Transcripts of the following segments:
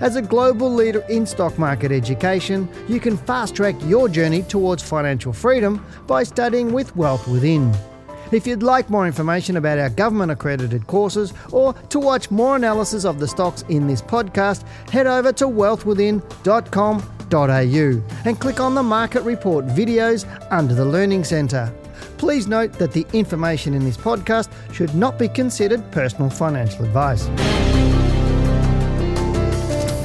As a global leader in stock market education, you can fast track your journey towards financial freedom by studying with Wealth Within. If you'd like more information about our government accredited courses or to watch more analysis of the stocks in this podcast, head over to wealthwithin.com.au and click on the Market Report videos under the Learning Centre. Please note that the information in this podcast should not be considered personal financial advice.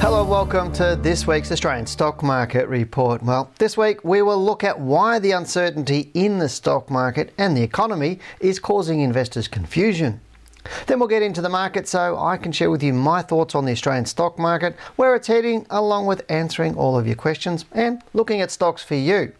Hello, welcome to this week's Australian Stock Market Report. Well, this week we will look at why the uncertainty in the stock market and the economy is causing investors confusion. Then we'll get into the market so I can share with you my thoughts on the Australian stock market, where it's heading, along with answering all of your questions and looking at stocks for you.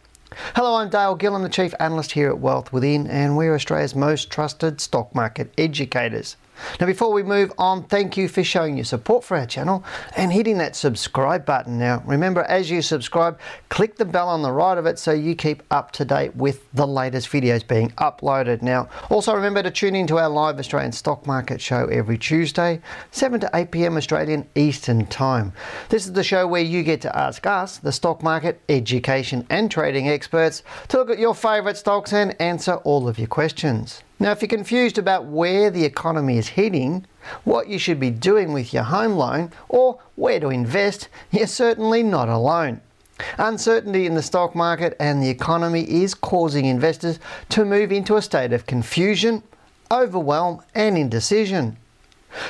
Hello, I'm Dale Gillam, the Chief Analyst here at Wealth Within, and we're Australia's most trusted stock market educators. Now, before we move on, thank you for showing your support for our channel and hitting that subscribe button. Now, remember, as you subscribe, click the bell on the right of it so you keep up to date with the latest videos being uploaded. Now, also remember to tune in to our live Australian stock market show every Tuesday, 7 to 8 pm Australian Eastern Time. This is the show where you get to ask us, the stock market education and trading experts, to look at your favourite stocks and answer all of your questions. Now, if you're confused about where the economy is heading, what you should be doing with your home loan, or where to invest, you're certainly not alone. Uncertainty in the stock market and the economy is causing investors to move into a state of confusion, overwhelm, and indecision.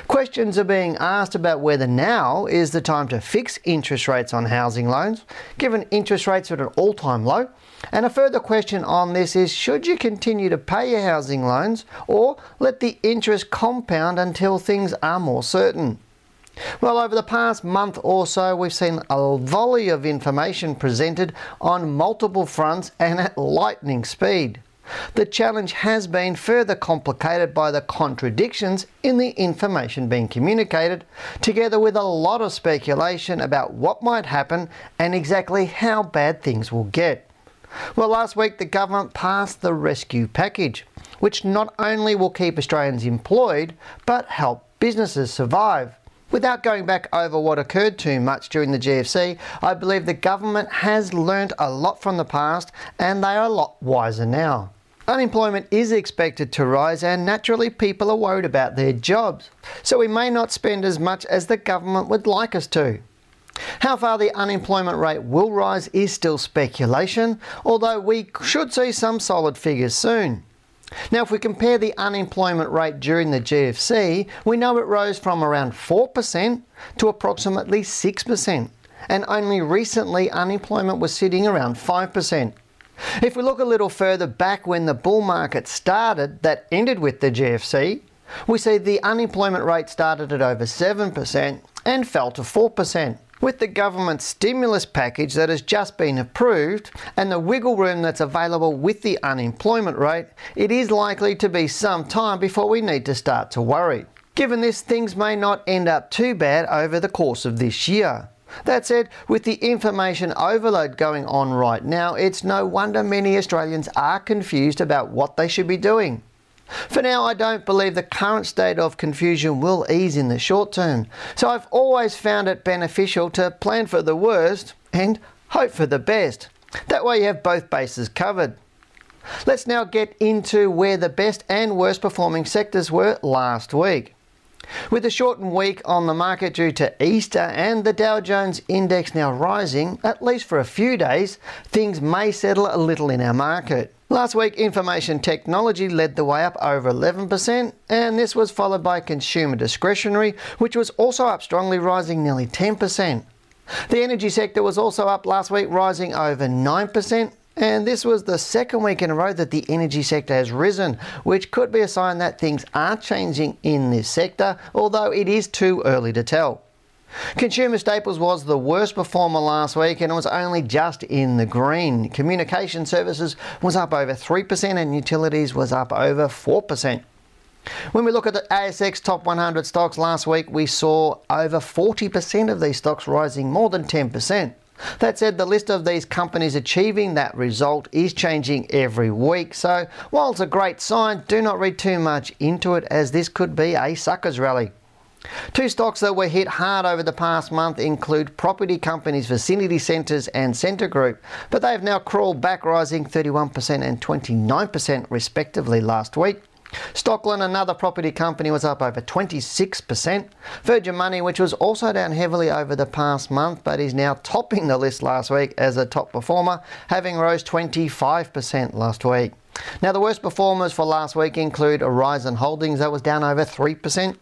Questions are being asked about whether now is the time to fix interest rates on housing loans, given interest rates are at an all time low. And a further question on this is should you continue to pay your housing loans or let the interest compound until things are more certain? Well, over the past month or so, we've seen a volley of information presented on multiple fronts and at lightning speed. The challenge has been further complicated by the contradictions in the information being communicated, together with a lot of speculation about what might happen and exactly how bad things will get. Well, last week the government passed the rescue package, which not only will keep Australians employed, but help businesses survive. Without going back over what occurred too much during the GFC, I believe the government has learnt a lot from the past and they are a lot wiser now. Unemployment is expected to rise, and naturally, people are worried about their jobs. So, we may not spend as much as the government would like us to. How far the unemployment rate will rise is still speculation, although we should see some solid figures soon. Now, if we compare the unemployment rate during the GFC, we know it rose from around 4% to approximately 6%, and only recently unemployment was sitting around 5%. If we look a little further back when the bull market started, that ended with the GFC, we see the unemployment rate started at over 7% and fell to 4%. With the government stimulus package that has just been approved and the wiggle room that's available with the unemployment rate, it is likely to be some time before we need to start to worry. Given this, things may not end up too bad over the course of this year. That said, with the information overload going on right now, it's no wonder many Australians are confused about what they should be doing. For now, I don't believe the current state of confusion will ease in the short term, so I've always found it beneficial to plan for the worst and hope for the best. That way, you have both bases covered. Let's now get into where the best and worst performing sectors were last week. With a shortened week on the market due to Easter and the Dow Jones index now rising, at least for a few days, things may settle a little in our market. Last week, information technology led the way up over 11%, and this was followed by consumer discretionary, which was also up strongly, rising nearly 10%. The energy sector was also up last week, rising over 9%, and this was the second week in a row that the energy sector has risen, which could be a sign that things are changing in this sector, although it is too early to tell. Consumer staples was the worst performer last week and it was only just in the green. Communication services was up over 3% and utilities was up over 4%. When we look at the ASX top 100 stocks last week, we saw over 40% of these stocks rising more than 10%. That said, the list of these companies achieving that result is changing every week. So, while it's a great sign, do not read too much into it as this could be a suckers rally. Two stocks that were hit hard over the past month include property companies Vicinity Centres and Scentre Group, but they have now crawled back, rising 31% and 29% respectively last week. Stockland, another property company, was up over 26%. Virgin Money, which was also down heavily over the past month, but is now topping the list last week as a top performer, having rose 25% last week. Now, the worst performers for last week include Aurizon Holdings, that was down over 3%.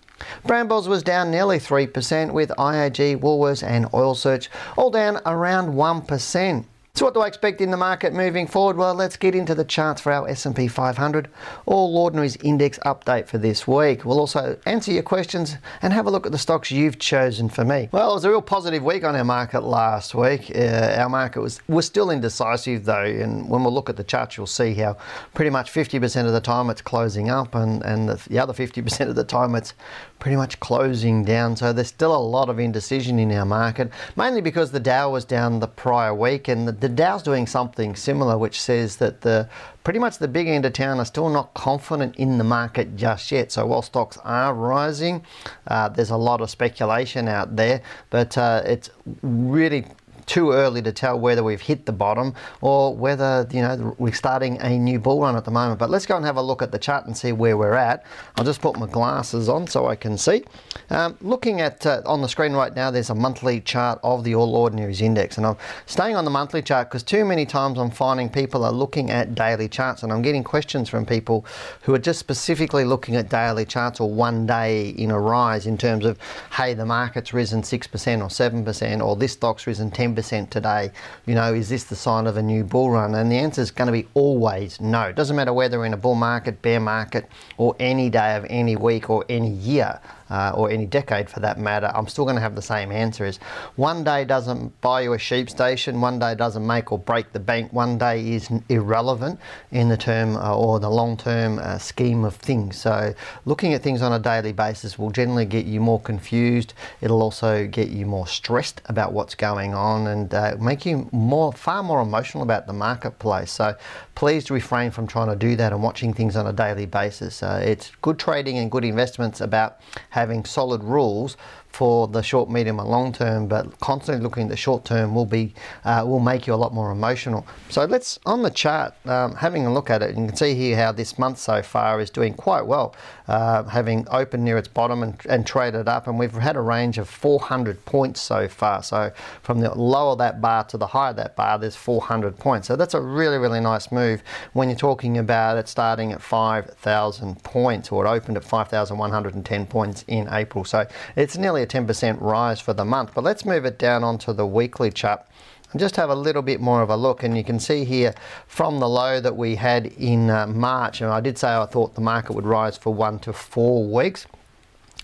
Brambles was down nearly 3%, with IAG, Woolworths, and Oil Search all down around 1%. So what do I expect in the market moving forward? Well, let's get into the charts for our S&P 500 All Ordinaries Index update for this week. We'll also answer your questions and have a look at the stocks you've chosen for me. Well, it was a real positive week on our market last week. Uh, our market was was still indecisive though, and when we look at the charts, you'll see how pretty much 50% of the time it's closing up, and and the, the other 50% of the time it's pretty much closing down. So there's still a lot of indecision in our market, mainly because the Dow was down the prior week, and the, the Dow's doing something similar, which says that the pretty much the big end of town are still not confident in the market just yet. So while stocks are rising, uh, there's a lot of speculation out there, but uh, it's really too early to tell whether we've hit the bottom or whether you know we're starting a new bull run at the moment. But let's go and have a look at the chart and see where we're at. I'll just put my glasses on so I can see. Um, looking at uh, on the screen right now, there's a monthly chart of the All Ordinaries Index, and I'm staying on the monthly chart because too many times I'm finding people are looking at daily charts, and I'm getting questions from people who are just specifically looking at daily charts or one day in a rise in terms of, hey, the market's risen six percent or seven percent, or this stock's risen ten 10% today, you know, is this the sign of a new bull run? And the answer is going to be always no. It doesn't matter whether we're in a bull market, bear market, or any day of any week or any year uh, or any decade for that matter, I'm still going to have the same answer is one day doesn't buy you a sheep station, one day doesn't make or break the bank, one day is irrelevant in the term uh, or the long term uh, scheme of things. So looking at things on a daily basis will generally get you more confused. It'll also get you more stressed about what's going on and uh, make you more far more emotional about the marketplace. So please refrain from trying to do that and watching things on a daily basis. Uh, it's good trading and good investments about having solid rules for the short, medium, and long term, but constantly looking at the short term will be uh, will make you a lot more emotional. So let's on the chart, um, having a look at it, you can see here how this month so far is doing quite well, uh, having opened near its bottom and, and traded up, and we've had a range of 400 points so far. So from the lower that bar to the higher that bar, there's 400 points. So that's a really, really nice move when you're talking about it starting at 5,000 points, or it opened at 5,110 points in April. So it's nearly a 10% rise for the month. But let's move it down onto the weekly chart and just have a little bit more of a look. And you can see here from the low that we had in uh, March, and I did say I thought the market would rise for one to four weeks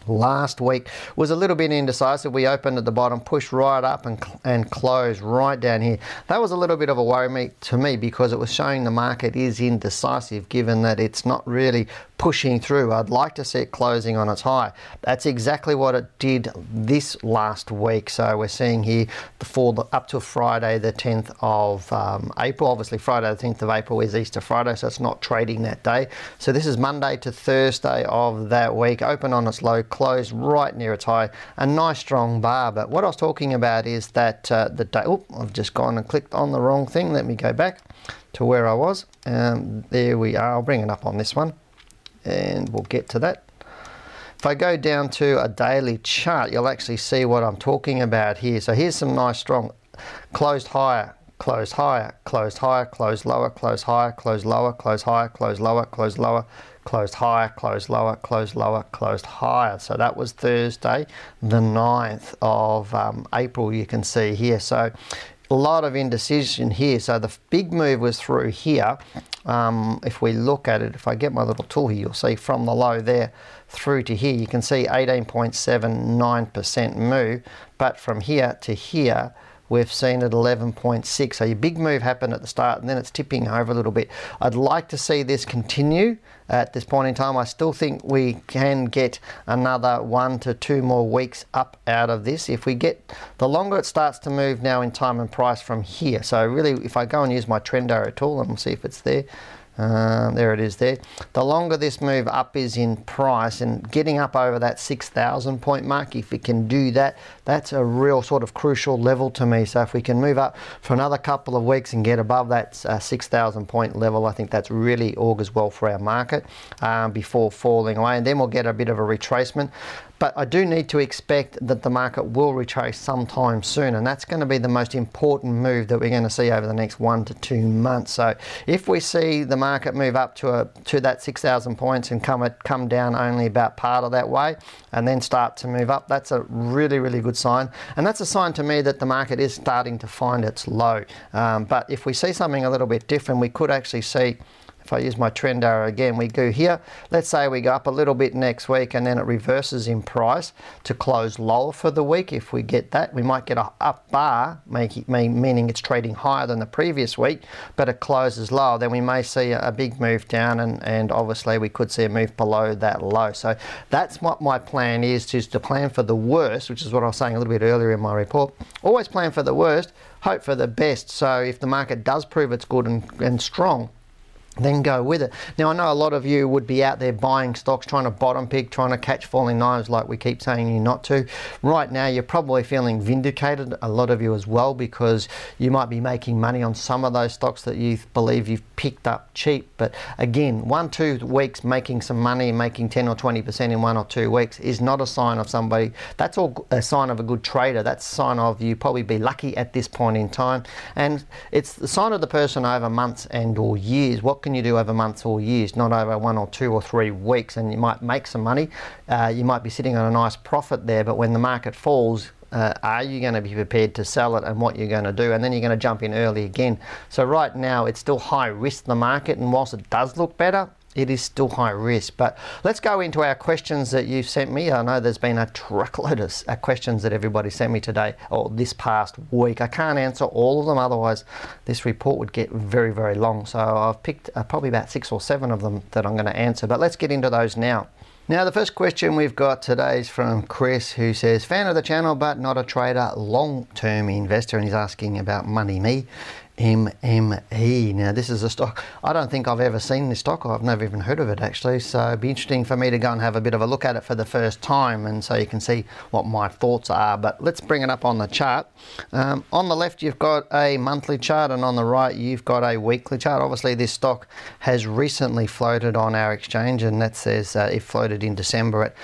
last week was a little bit indecisive. We opened at the bottom, pushed right up and, and closed right down here. That was a little bit of a worry me, to me because it was showing the market is indecisive given that it's not really pushing through. I'd like to see it closing on its high. That's exactly what it did this last week. So we're seeing here the, up to Friday the 10th of um, April. Obviously Friday the 10th of April is Easter Friday, so it's not trading that day. So this is Monday to Thursday of that week. Open on its low, closed right near its high. A nice strong bar. But what I was talking about is that uh, the day. Oh, I've just gone and clicked on the wrong thing. Let me go back to where I was. Um, there we are. I'll bring it up on this one and we'll get to that. If I go down to a daily chart, you'll actually see what I'm talking about here. So here's some nice strong closed higher, closed higher, close higher, close lower, close higher, close lower, close higher, close lower, close lower, close higher, close lower, close lower, closed higher. So that was Thursday, the 9th of um, April, you can see here. So a lot of indecision here. So the big move was through here. Um, if we look at it, if I get my little tool here, you'll see from the low there through to here, you can see 18.79% move. But from here to here, we've seen at 11.6. So your big move happened at the start and then it's tipping over a little bit. I'd like to see this continue at this point in time. I still think we can get another one to two more weeks up out of this. If we get, the longer it starts to move now in time and price from here. So really, if I go and use my trend arrow tool and we'll see if it's there. Um, there it is there. The longer this move up is in price and getting up over that 6,000 point mark, if we can do that, that's a real sort of crucial level to me. So if we can move up for another couple of weeks and get above that uh, 6,000 point level, I think that's really augurs well for our market um, before falling away. And then we'll get a bit of a retracement. But I do need to expect that the market will retrace sometime soon, and that's going to be the most important move that we're going to see over the next one to two months. So if we see the market move up to a to that 6,000 points and come come down only about part of that way, and then start to move up, that's a really really good sign, and that's a sign to me that the market is starting to find its low. Um, but if we see something a little bit different, we could actually see if I use my trend arrow again, we go here. Let's say we go up a little bit next week and then it reverses in price to close lower for the week. If we get that, we might get a up bar, meaning it's trading higher than the previous week, but it closes lower. Then we may see a big move down and, and obviously we could see a move below that low. So that's what my plan is, is to plan for the worst, which is what I was saying a little bit earlier in my report. Always plan for the worst, hope for the best. So if the market does prove it's good and, and strong, then go with it. Now, I know a lot of you would be out there buying stocks, trying to bottom pick, trying to catch falling knives like we keep saying you not to. Right now, you're probably feeling vindicated, a lot of you as well, because you might be making money on some of those stocks that you believe you've picked up cheap. But again, one, two weeks making some money, making 10 or 20% in one or two weeks is not a sign of somebody, that's all a sign of a good trader. That's a sign of you probably be lucky at this point in time. And it's the sign of the person over months and or years. What can you do over months or years, not over one or two or three weeks? And you might make some money. Uh, you might be sitting on a nice profit there, but when the market falls, uh, are you going to be prepared to sell it and what you're going to do? And then you're going to jump in early again. So, right now, it's still high risk, the market, and whilst it does look better, it is still high risk. But let's go into our questions that you've sent me. I know there's been a truckload of uh, questions that everybody sent me today or this past week. I can't answer all of them, otherwise, this report would get very, very long. So I've picked uh, probably about six or seven of them that I'm going to answer. But let's get into those now. Now, the first question we've got today is from Chris, who says, Fan of the channel, but not a trader, long term investor, and he's asking about MoneyMe. MME. Now, this is a stock, I don't think I've ever seen this stock, I've never even heard of it actually, so it'd be interesting for me to go and have a bit of a look at it for the first time and so you can see what my thoughts are. But let's bring it up on the chart. Um, on the left, you've got a monthly chart, and on the right, you've got a weekly chart. Obviously, this stock has recently floated on our exchange, and that says uh, it floated in December at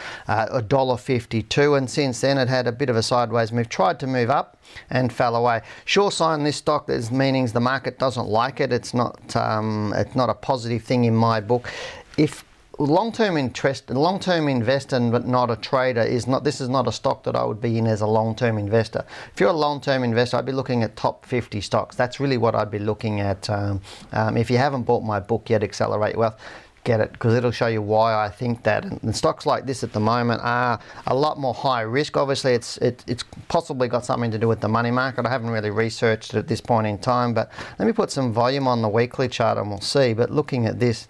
uh, $1.52, and since then, it had a bit of a sideways move, tried to move up and fell away. Sure sign this stock is meanings the market doesn't like it. It's not um, it's not a positive thing in my book. If long-term interest, long-term investor, but not a trader, is not. This is not a stock that I would be in as a long-term investor. If you're a long-term investor, I'd be looking at top 50 stocks. That's really what I'd be looking at. Um, um, if you haven't bought my book yet, Accelerate Wealth, get it because it'll show you why I think that. And, and, stocks like this at the moment are a lot more high risk. Obviously, it's it, it's possibly got something to do with the money market. I haven't really researched it at this point in time, but let me put some volume on the weekly chart and we'll see. But looking at this,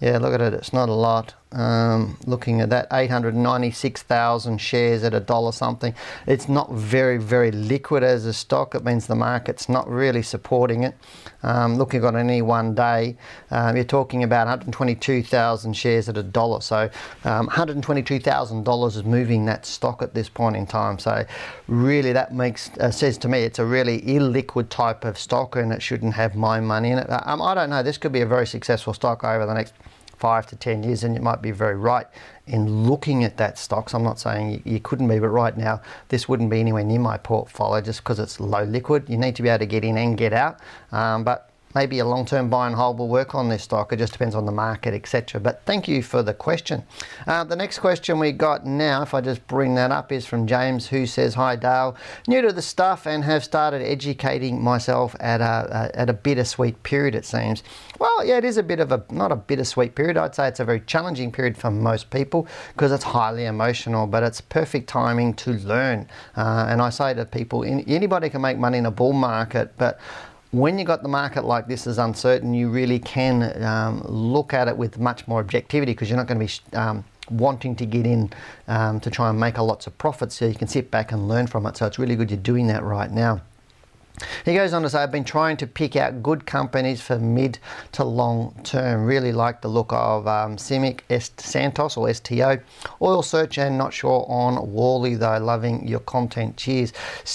yeah, look at it. It's not a lot. Um, looking at that, 896,000 shares at a dollar something. It's not very, very liquid as a stock. It means the market's not really supporting it. Um, looking on any one day, um, you're talking about 122,000 shares at a dollar. So um, $122,000 is moving that stock at this point in time. So really, that makes uh, says to me it's a really illiquid type of stock, and it shouldn't have my money in it. Um, I don't know. This could be a very successful stock over the next five to 10 years, and you might be very right in looking at that stock. So I'm not saying you, couldn't be, but right now, this wouldn't be anywhere near my portfolio just because it's low liquid. You need to be able to get in and get out. Um, but maybe a long-term buy and hold will work on this stock. It just depends on the market, etc. But thank you for the question. Uh, the next question we got now, if I just bring that up, is from James, who says, "Hi Dale, new to the stuff and have started educating myself at a, a at a bittersweet period. It seems. Well, yeah, it is a bit of a not a bittersweet period. I'd say it's a very challenging period for most people because it's highly emotional, but it's perfect timing to learn. Uh, and I say to people, anybody can make money in a bull market, but when you've got the market like this is uncertain, you really can um, look at it with much more objectivity because you're not going to be um, wanting to get in um, to try and make a lots of profits. So you can sit back and learn from it. So it's really good you're doing that right now. He goes on to say, I've been trying to pick out good companies for mid to long term. Really like the look of um, CIMIC, Est Santos or STO, Oil Search, and not sure on Worley though. Loving your content. Cheers.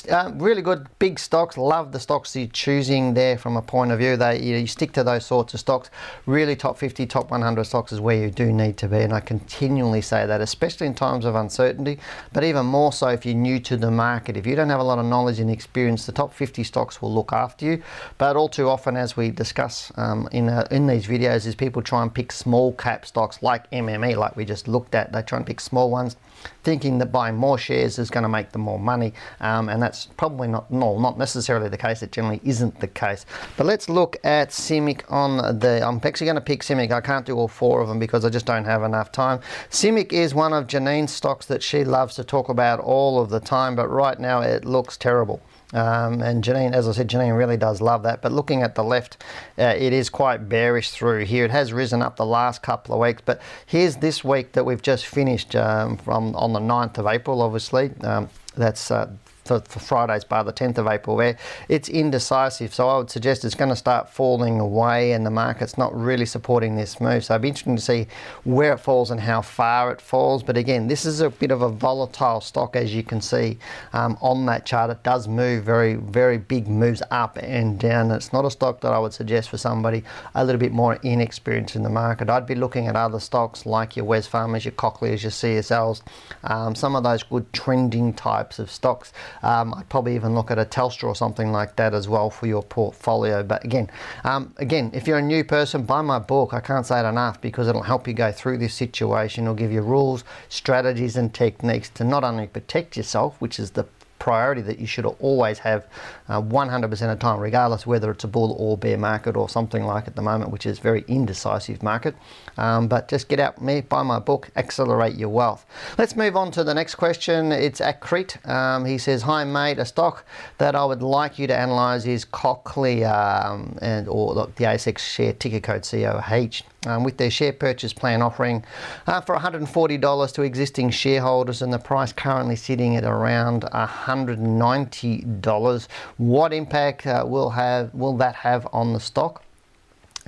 Uh, really good big stocks. Love the stocks you're choosing there from a point of view. They you stick to those sorts of stocks. Really top 50, top 100 stocks is where you do need to be, and I continually say that, especially in times of uncertainty, but even more so if you're new to the market. If you don't have a lot of knowledge and experience, the top 50 stocks will look after you. But all too often, as we discuss um, in, uh, in these videos, is people try and pick small cap stocks like MME, like we just looked at. They try and pick small ones, thinking that buying more shares is going to make them more money. Um, and that's probably not, no, not necessarily the case. It generally isn't the case. But let's look at CIMIC on the. I'm actually going to pick CIMIC. I can't do all four of them because I just don't have enough time. CIMIC is one of Janine's stocks that she loves to talk about all of the time, but right now it looks terrible. Um, and Janine, as I said, Janine really does love that. But looking at the left, uh, it is quite bearish through here. It has risen up the last couple of weeks, but here's this week that we've just finished um, from on the 9th of April, obviously. Um, that's uh, for, for Friday's bar, the 10th of April, where it's indecisive. So I would suggest it's going to start falling away and the market's not really supporting this move. So it'd be interesting to see where it falls and how far it falls. But again, this is a bit of a volatile stock, as you can see um, on that chart. It does move very, very big moves up and down. It's not a stock that I would suggest for somebody a little bit more inexperienced in the market. I'd be looking at other stocks like your Wesfarmers, your Cochlears, your CSLs, um, some of those good trending types of stocks. Um, I'd probably even look at a Telstra or something like that as well for your portfolio. But again, um, again, if you're a new person, buy my book. I can't say it enough because it'll help you go through this situation. It'll give you rules, strategies, and techniques to not only protect yourself, which is the priority that you should always have uh, 100% of time, regardless whether it's a bull or bear market or something like at the moment, which is very indecisive market. Um, but just get out me, buy my book, Accelerate Your Wealth. Let's move on to the next question. It's Akrit. Um, he says, Hi mate, a stock that I would like you to analyse is Cochlear um, and or look, the ASX share ticker code COH um, with their share purchase plan offering uh, for $140 to existing shareholders and the price currently sitting at around $190. What impact uh, will have will that have on the stock?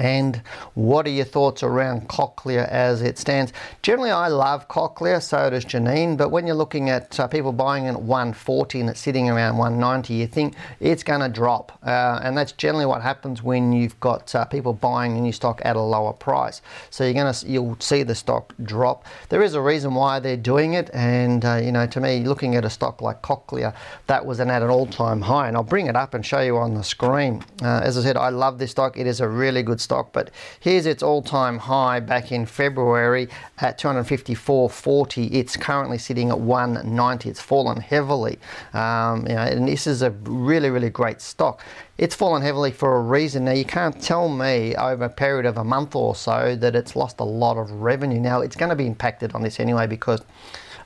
And what are your thoughts around Cochlear as it stands? Generally, I love Cochlear, so does Janine. But when you're looking at uh, people buying it at 140 and it's sitting around 190, you think it's going to drop. Uh, and that's generally what happens when you've got uh, people buying a new stock at a lower price. So you're going to you'll see the stock drop. There is a reason why they're doing it, and uh, you know, to me, looking at a stock like Cochlear, that was an at an all-time high. And I'll bring it up and show you on the screen. Uh, as I said, I love this stock. It is a really good stock stock, but here's its all-time high back in February at 254.40. It's currently sitting at 190. It's fallen heavily, um, you know, and this is a really, really great stock. It's fallen heavily for a reason. Now you can't tell me over a period of a month or so that it's lost a lot of revenue. Now it's going to be impacted on this anyway because.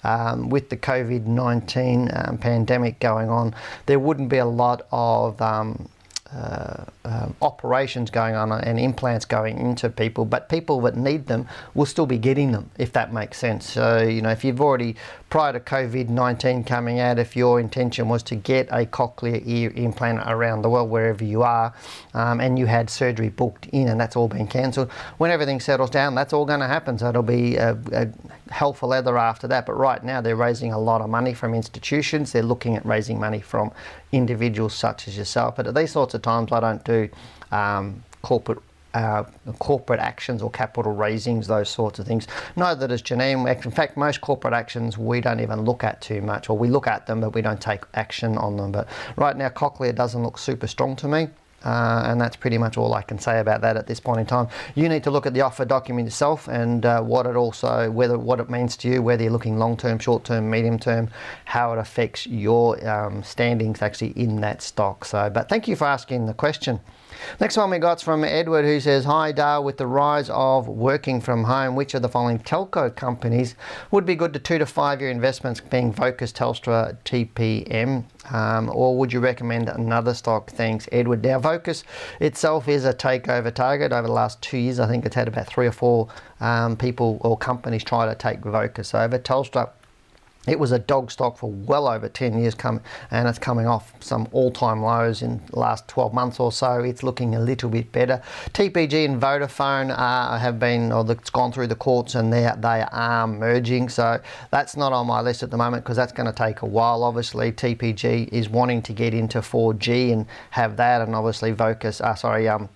Um, with the COVID 19 um, pandemic going on, there wouldn't be a lot of um, uh, um, operations going on and implants going into people, but people that need them will still be getting them, if that makes sense. So, you know, if you've already, prior to COVID 19 coming out, if your intention was to get a cochlear ear implant around the world, wherever you are, um, and you had surgery booked in and that's all been cancelled, when everything settles down, that's all going to happen. So it'll be a, a hell for leather after that. But right now, they're raising a lot of money from institutions, they're looking at raising money from individuals such as yourself. But at these sorts of times, I don't do um, corporate uh, corporate actions or capital raisings, those sorts of things. That as Janine, in fact, most corporate actions we don't even look at too much, or we look at them but we don't take action on them. But right now, Cochlear doesn't look super strong to me. Uh, and that's pretty much all I can say about that at this point in time. You need to look at the offer document yourself and uh, what it also, whether what it means to you, whether you're looking long term, short term, medium term, how it affects your um, standings actually in that stock. So, but thank you for asking the question. Next one we got from Edward who says, Hi Dale, with the rise of working from home, which of the following telco companies would be good to two to five year investments being Vocus, Telstra, TPG? Um, or would you recommend another stock? Thanks, Edward. Now, Vocus itself is a takeover target. Over the last two years, I think it's had about three or four um, people or companies try to take Vocus over. Telstra it was a dog stock for well over 10 years, come, and it's coming off some all-time lows in the last 12 months or so. It's looking a little bit better. TPG and Vodafone uh, have been, or it's gone through the courts, and they they are merging. So that's not on my list at the moment because that's going to take a while. Obviously, TPG is wanting to get into 4G and have that, and obviously Vocus, uh, sorry, um,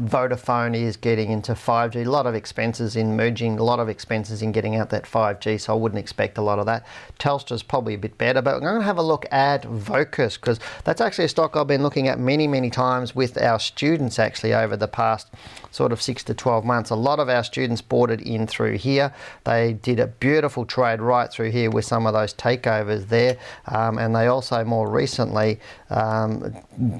Vodafone is getting into 5G. A lot of expenses in merging, a lot of expenses in getting out that 5G, so I wouldn't expect a lot of that. Telstra's probably a bit better, but I'm going to have a look at Vocus because that's actually a stock I've been looking at many, many times with our students actually over the past sort of six to 12 months. A lot of our students bought it in through here. They did a beautiful trade right through here with some of those takeovers there, um, and they also more recently um,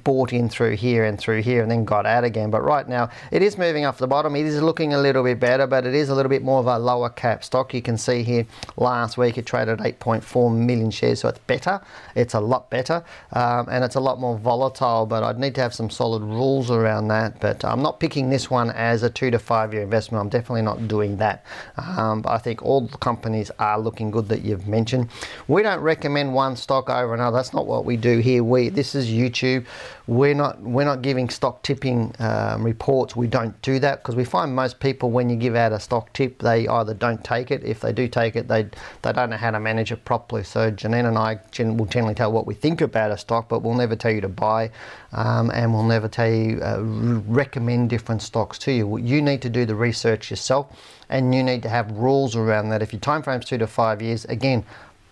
bought in through here and through here and then got out again. But right now it is moving off the bottom. It is looking a little bit better, but it is a little bit more of a lower cap stock. You can see here last week it traded 8.4 million shares, so it's better. It's a lot better, um, and it's a lot more volatile. But I'd need to have some solid rules around that. But I'm not picking this one as a two to five year investment. I'm definitely not doing that. Um, but I think all the companies are looking good that you've mentioned. We don't recommend one stock over another. That's not what we do here. We this is YouTube. We're not we're not giving stock tipping um, reports. We don't do that because we find most people when you give out a stock tip, they either don't take it. If they do take it, they they don't know how to manage it properly. So Janine and I will generally tell what we think about a stock, but we'll never tell you to buy, um, and we'll never tell you uh, recommend different stocks to you. You need to do the research yourself and you need to have rules around that. If your time frame's two to five years, again,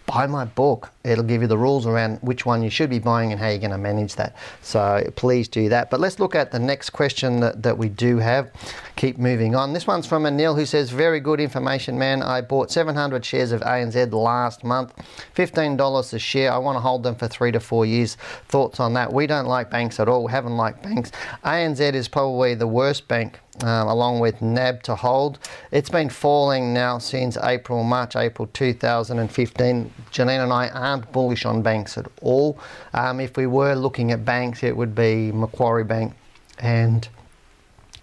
buy my book. It'll give you the rules around which one you should be buying and how you're going to manage that. So please do that. But let's look at the next question that, that we do have. Keep moving on. This one's from Anil who says, Very good information, man. I bought 700 shares of ANZ last month, $15 a share. I want to hold them for three to four years. Thoughts on that? We don't like banks at all. We haven't liked banks. ANZ is probably the worst bank um, along with NAB to hold. It's been falling now since April, March, April 2015. Janine and I aren't bullish on banks at all. Um, if we were looking at banks, it would be Macquarie Bank and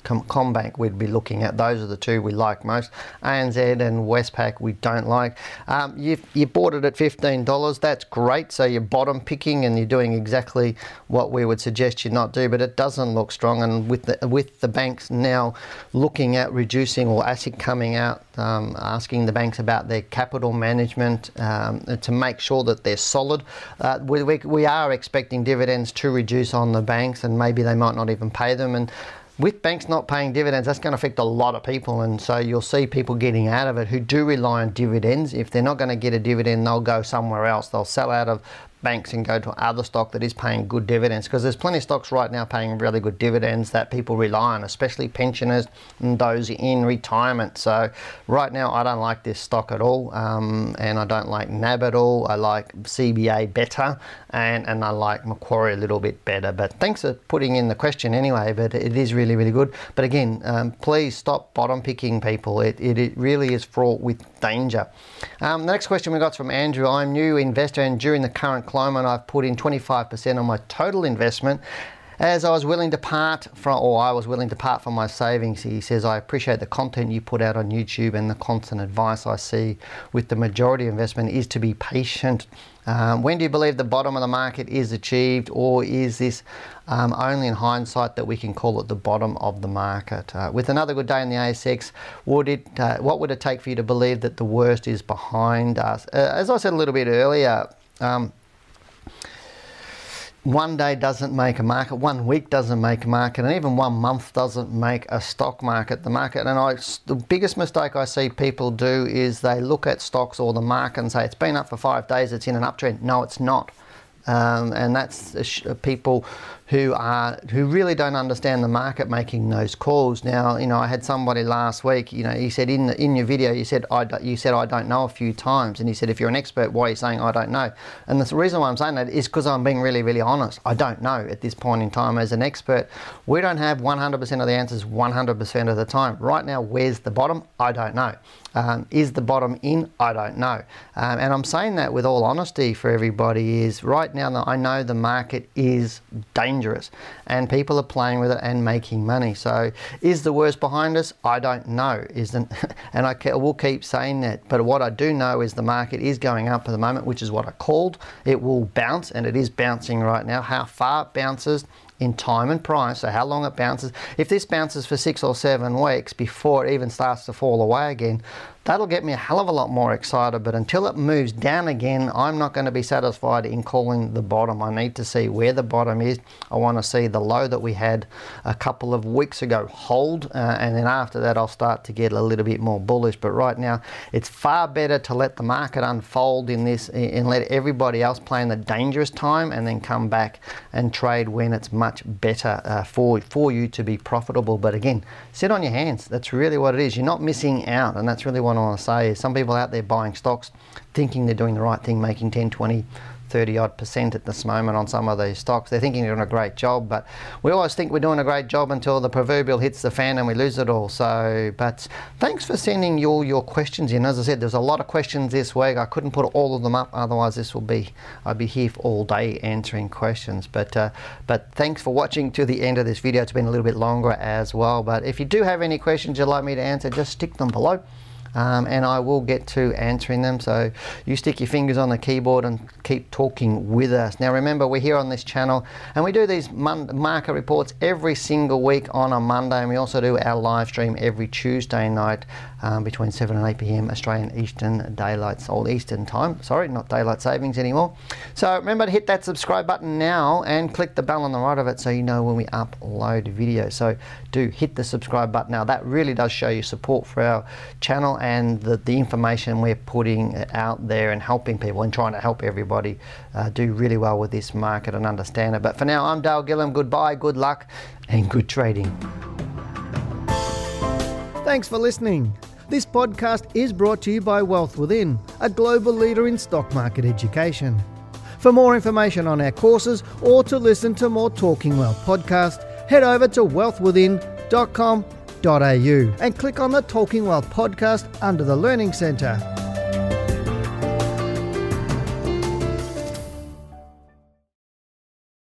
CommBank we'd be looking at. Those are the two we like most. ANZ and Westpac we don't like. Um, you you bought it at $15. That's great. So you're bottom picking and you're doing exactly what we would suggest you not do. But it doesn't look strong. And with the with the banks now looking at reducing or ASIC coming out, um, asking the banks about their capital management um, to make sure that they're solid. Uh, we, we, we are expecting dividends to reduce on the banks, and maybe they might not even pay them. And with banks not paying dividends, that's going to affect a lot of people. And so you'll see people getting out of it who do rely on dividends. If they're not going to get a dividend, they'll go somewhere else. They'll sell out of banks and go to other stock that is paying good dividends because there's plenty of stocks right now paying really good dividends that people rely on, especially pensioners and those in retirement. So right now I don't like this stock at all, um, and I don't like NAB at all. I like CBA better, and and I like Macquarie a little bit better. But thanks for putting in the question anyway. But it is really really good. But again, um, please stop bottom picking people. It, it, it really is fraught with danger. Um, the next question we got from Andrew. I'm new investor, and during the current I've put in 25% on my total investment. As I was willing to part from, or I was willing to part from my savings, he says, I appreciate the content you put out on YouTube and the constant advice I see with the majority investment is to be patient. Um, when do you believe the bottom of the market is achieved, or is this um, only in hindsight that we can call it the bottom of the market? Uh, with another good day in the ASX, would it, uh, what would it take for you to believe that the worst is behind us? Uh, as I said a little bit earlier, um, one day doesn't make a market, one week doesn't make a market, and even one month doesn't make a stock market. The market, and I, the biggest mistake I see people do is they look at stocks or the market and say it's been up for five days, it's in an uptrend. No, it's not. um, and that's people who are who really don't understand the market making those calls. Now, you know, I had somebody last week. You know, he said in the, in your video, you said I you said I don't know a few times, and he said if you're an expert, why are you saying I don't know? And the reason why I'm saying that is because I'm being really really honest. I don't know at this point in time as an expert. We don't have 100% of the answers 100% of the time. Right now, where's the bottom? I don't know. Um, is the bottom in? I don't know. Um, and I'm saying that with all honesty for everybody is right now that I know the market is dangerous and people are playing with it and making money. So is the worst behind us? I don't know. Isn't and I will keep saying that. But what I do know is the market is going up at the moment, which is what I called. It will bounce and it is bouncing right now. How far it bounces in time and price, so how long it bounces. If this bounces for six or seven weeks before it even starts to fall away again, That'll get me a hell of a lot more excited, but until it moves down again, I'm not going to be satisfied in calling the bottom. I need to see where the bottom is. I want to see the low that we had a couple of weeks ago hold, uh, and then after that, I'll start to get a little bit more bullish. But right now, it's far better to let the market unfold in this and let everybody else play in the dangerous time and then come back and trade when it's much better uh, for, for you to be profitable. But again, sit on your hands. That's really what it is. You're not missing out, and that's really what I want to say is some people out there buying stocks thinking they're doing the right thing, making 10, 20, 30 odd percent at this moment on some of these stocks. They're thinking they're doing a great job, but we always think we're doing a great job until the proverbial hits the fan and we lose it all. So, but thanks for sending all your questions in. As I said, there's a lot of questions this week. I couldn't put all of them up, otherwise this will be I'd be here all day answering questions. But uh, but thanks for watching to the end of this video. It's been a little bit longer as well. But if you do have any questions you'd like me to answer, just stick them below um, and I will get to answering them. So you stick your fingers on the keyboard and keep talking with us. Now remember, we're here on this channel and we do these market reports every single week on a Monday, and we also do our live stream every Tuesday night um, between 7 and 8 p.m. Australian Eastern Daylight or Eastern Time. Sorry, not daylight savings anymore. So remember to hit that subscribe button now and click the bell on the right of it so you know when we upload videos. So do hit the subscribe button now. That really does show your support for our channel and the, the information we're putting out there and helping people and trying to help everybody uh, do really well with this market and understand it. But for now, I'm Dale Gillam. Goodbye, good luck, and good trading. Thanks for listening. This podcast is brought to you by Wealth Within, a global leader in stock market education. For more information on our courses or to listen to more Talking Wealth podcasts, head over to wealthwithin.com.au and click on the Talking Wealth podcast under the Learning Centre.